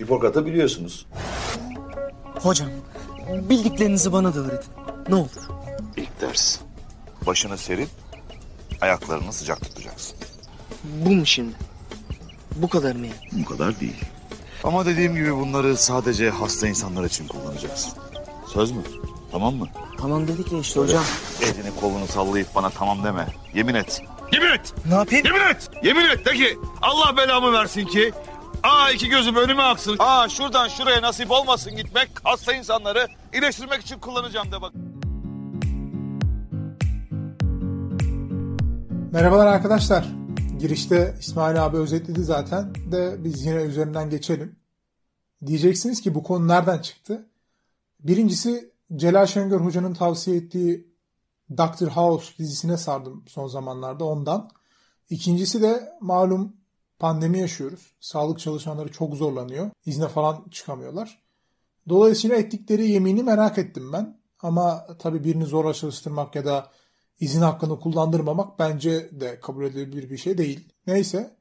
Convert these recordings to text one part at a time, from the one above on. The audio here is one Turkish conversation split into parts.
Hipokrat'ı biliyorsunuz. Hocam, bildiklerinizi bana da öğretin. Ne olur. İlk ders. Başını serip ayaklarını sıcak tutacaksın. Bu mu şimdi? Bu kadar mı yani? Bu kadar değil. Ama dediğim gibi bunları sadece hasta insanlar için kullanacaksın. Söz mü? Tamam mı? Tamam dedik ya işte hocam. Elini kolunu sallayıp bana tamam deme. Yemin et. Yemin et. Ne yapayım? Yemin et. Yemin et de ki Allah belamı versin ki Aa iki gözüm önüme aksın. Aa şuradan şuraya nasip olmasın gitmek. Hasta insanları iyileştirmek için kullanacağım de bak. Merhabalar arkadaşlar. Girişte İsmail abi özetledi zaten de biz yine üzerinden geçelim. Diyeceksiniz ki bu konu nereden çıktı? Birincisi Celal Şengör Hoca'nın tavsiye ettiği Doctor House dizisine sardım son zamanlarda ondan. İkincisi de malum pandemi yaşıyoruz. Sağlık çalışanları çok zorlanıyor. İzne falan çıkamıyorlar. Dolayısıyla ettikleri yemini merak ettim ben. Ama tabii birini zorla çalıştırmak ya da izin hakkını kullandırmamak bence de kabul edilebilir bir şey değil. Neyse.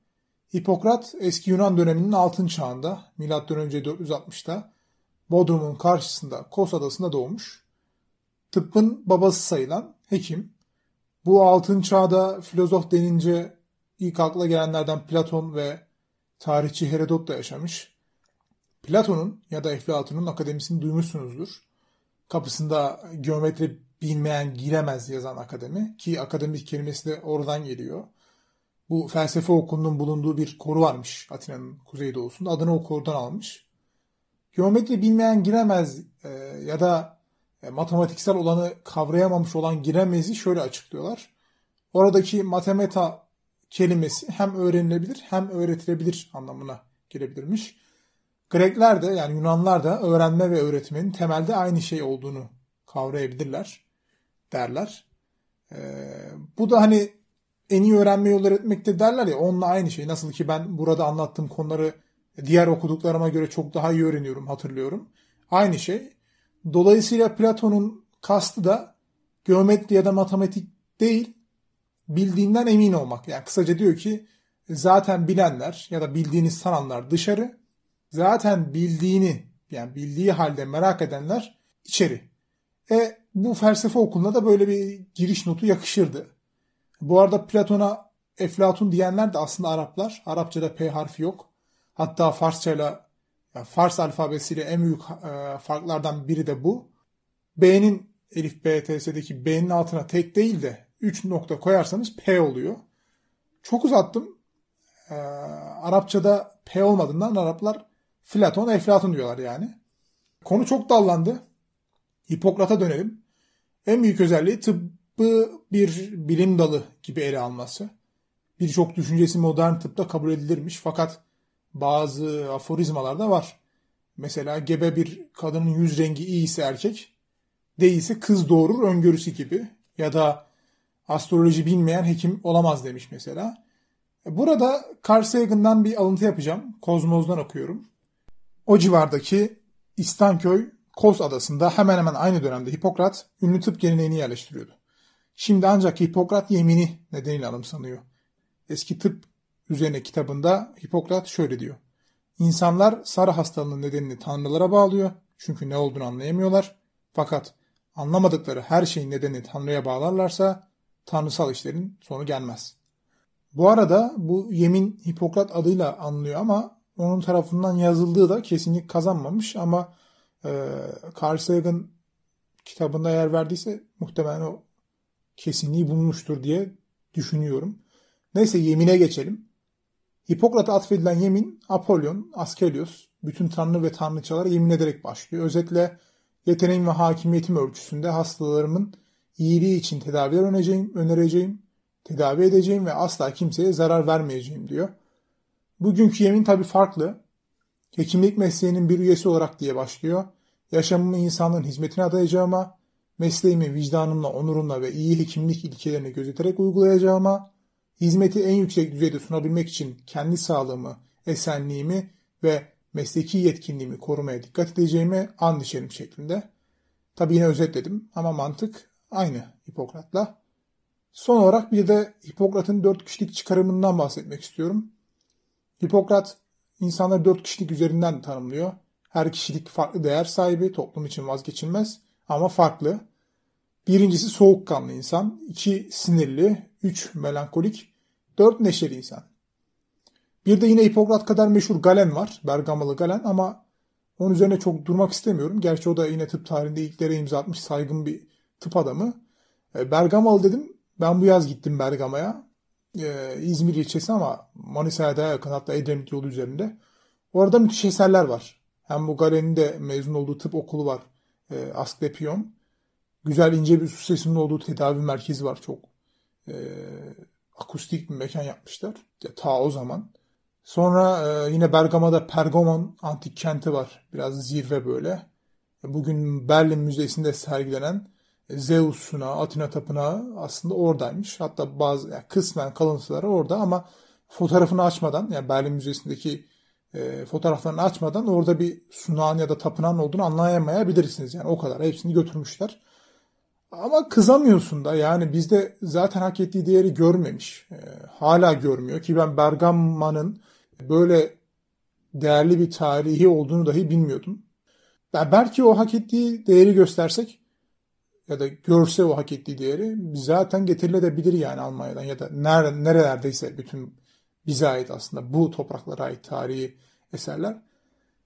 Hipokrat eski Yunan döneminin altın çağında M.Ö. 460'da Bodrum'un karşısında Kos adasında doğmuş. Tıbbın babası sayılan hekim. Bu altın çağda filozof denince ilk akla gelenlerden Platon ve tarihçi Herodot da yaşamış. Platon'un ya da Eflatun'un akademisini duymuşsunuzdur. Kapısında geometri bilmeyen giremez yazan akademi ki akademik kelimesi de oradan geliyor. Bu felsefe okulunun bulunduğu bir koru varmış Atina'nın kuzeydoğusunda. Adını o korudan almış. Geometri bilmeyen giremez e, ya da e, matematiksel olanı kavrayamamış olan giremezi şöyle açıklıyorlar. Oradaki matemeta kelimesi hem öğrenilebilir hem öğretilebilir anlamına gelebilirmiş. Grekler de yani Yunanlar da öğrenme ve öğretmenin temelde aynı şey olduğunu kavrayabilirler derler. Ee, bu da hani en iyi öğrenme yolları öğretmekte derler ya onunla aynı şey. Nasıl ki ben burada anlattığım konuları diğer okuduklarıma göre çok daha iyi öğreniyorum, hatırlıyorum. Aynı şey. Dolayısıyla Platon'un kastı da geometri ya da matematik değil, bildiğinden emin olmak. Yani kısaca diyor ki zaten bilenler ya da bildiğini sananlar dışarı, zaten bildiğini yani bildiği halde merak edenler içeri. E bu felsefe okuluna da böyle bir giriş notu yakışırdı. Bu arada Platon'a Eflatun diyenler de aslında Araplar. Arapçada P harfi yok. Hatta Farsçayla yani Fars alfabesiyle en büyük e, farklardan biri de bu. B'nin Elif B, B'nin altına tek değil de 3 nokta koyarsanız P oluyor. Çok uzattım. Ee, Arapçada P olmadığından Araplar Platon, Eflatun diyorlar yani. Konu çok dallandı. Hipokrat'a dönelim. En büyük özelliği tıbbı bir bilim dalı gibi ele alması. Birçok düşüncesi modern tıpta kabul edilirmiş fakat bazı aforizmalar da var. Mesela gebe bir kadının yüz rengi iyiyse erkek, değilse kız doğurur öngörüsü gibi. Ya da astroloji bilmeyen hekim olamaz demiş mesela. Burada Carl Sagan'dan bir alıntı yapacağım. Kozmoz'dan okuyorum. O civardaki İstanköy Kos adasında hemen hemen aynı dönemde Hipokrat ünlü tıp geleneğini yerleştiriyordu. Şimdi ancak Hipokrat yemini nedeniyle anımsanıyor. Eski tıp üzerine kitabında Hipokrat şöyle diyor. İnsanlar sarı hastalığının nedenini tanrılara bağlıyor çünkü ne olduğunu anlayamıyorlar. Fakat anlamadıkları her şeyin nedenini tanrıya bağlarlarsa tanrısal işlerin sonu gelmez. Bu arada bu yemin Hipokrat adıyla anılıyor ama onun tarafından yazıldığı da kesinlik kazanmamış ama e, Carl Sagan kitabında yer verdiyse muhtemelen o kesinliği bulmuştur diye düşünüyorum. Neyse yemine geçelim. Hipokrat'a atfedilen yemin Apollon, Askelios, bütün tanrı ve tanrıçalara yemin ederek başlıyor. Özetle yeteneğim ve hakimiyetim ölçüsünde hastalarımın iyiliği için tedaviler önereceğim, önereceğim, tedavi edeceğim ve asla kimseye zarar vermeyeceğim diyor. Bugünkü yemin tabi farklı. Hekimlik mesleğinin bir üyesi olarak diye başlıyor. Yaşamımı insanlığın hizmetine adayacağıma, mesleğimi vicdanımla, onurumla ve iyi hekimlik ilkelerini gözeterek uygulayacağıma, hizmeti en yüksek düzeyde sunabilmek için kendi sağlığımı, esenliğimi ve mesleki yetkinliğimi korumaya dikkat edeceğime and içerim şeklinde. Tabi yine özetledim ama mantık aynı Hipokrat'la. Son olarak bir de Hipokrat'ın dört kişilik çıkarımından bahsetmek istiyorum. Hipokrat insanları dört kişilik üzerinden tanımlıyor. Her kişilik farklı değer sahibi, toplum için vazgeçilmez ama farklı. Birincisi soğukkanlı insan, iki sinirli, üç melankolik, dört neşeli insan. Bir de yine Hipokrat kadar meşhur Galen var, Bergamalı Galen ama onun üzerine çok durmak istemiyorum. Gerçi o da yine tıp tarihinde ilklere imza atmış saygın bir tıp adamı. E, Bergamalı dedim. Ben bu yaz gittim Bergama'ya. Ee, İzmir ilçesi ama Manisa'ya daha yakın hatta Edremit yolu üzerinde. Orada müthiş eserler var. Hem bu Galen'in de mezun olduğu tıp okulu var. E, Asklepion. Güzel ince bir su sesinin olduğu tedavi merkezi var. Çok e, akustik bir mekan yapmışlar. Ya, ta o zaman. Sonra e, yine Bergama'da Pergamon antik kenti var. Biraz zirve böyle. Bugün Berlin Müzesi'nde sergilenen Zeus sunağı, Atina tapınağı aslında oradaymış. Hatta bazı yani kısmen kalıntıları orada ama fotoğrafını açmadan yani Berlin Müzesi'ndeki e, fotoğraflarını açmadan orada bir sunağın ya da tapınağın olduğunu anlayamayabilirsiniz. Yani o kadar hepsini götürmüşler. Ama kızamıyorsun da yani bizde zaten hak ettiği değeri görmemiş. E, hala görmüyor ki ben Bergama'nın böyle değerli bir tarihi olduğunu dahi bilmiyordum. Ben belki o hak ettiği değeri göstersek ya da görse o hak ettiği değeri zaten getirilebilir yani Almanya'dan ya da nere, nerelerdeyse bütün bize ait aslında bu topraklara ait tarihi eserler.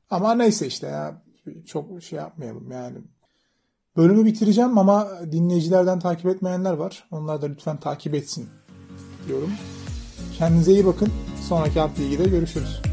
Ama neyse işte ya çok şey yapmayalım yani. Bölümü bitireceğim ama dinleyicilerden takip etmeyenler var. Onlar da lütfen takip etsin diyorum. Kendinize iyi bakın. Sonraki hafta ilgide görüşürüz.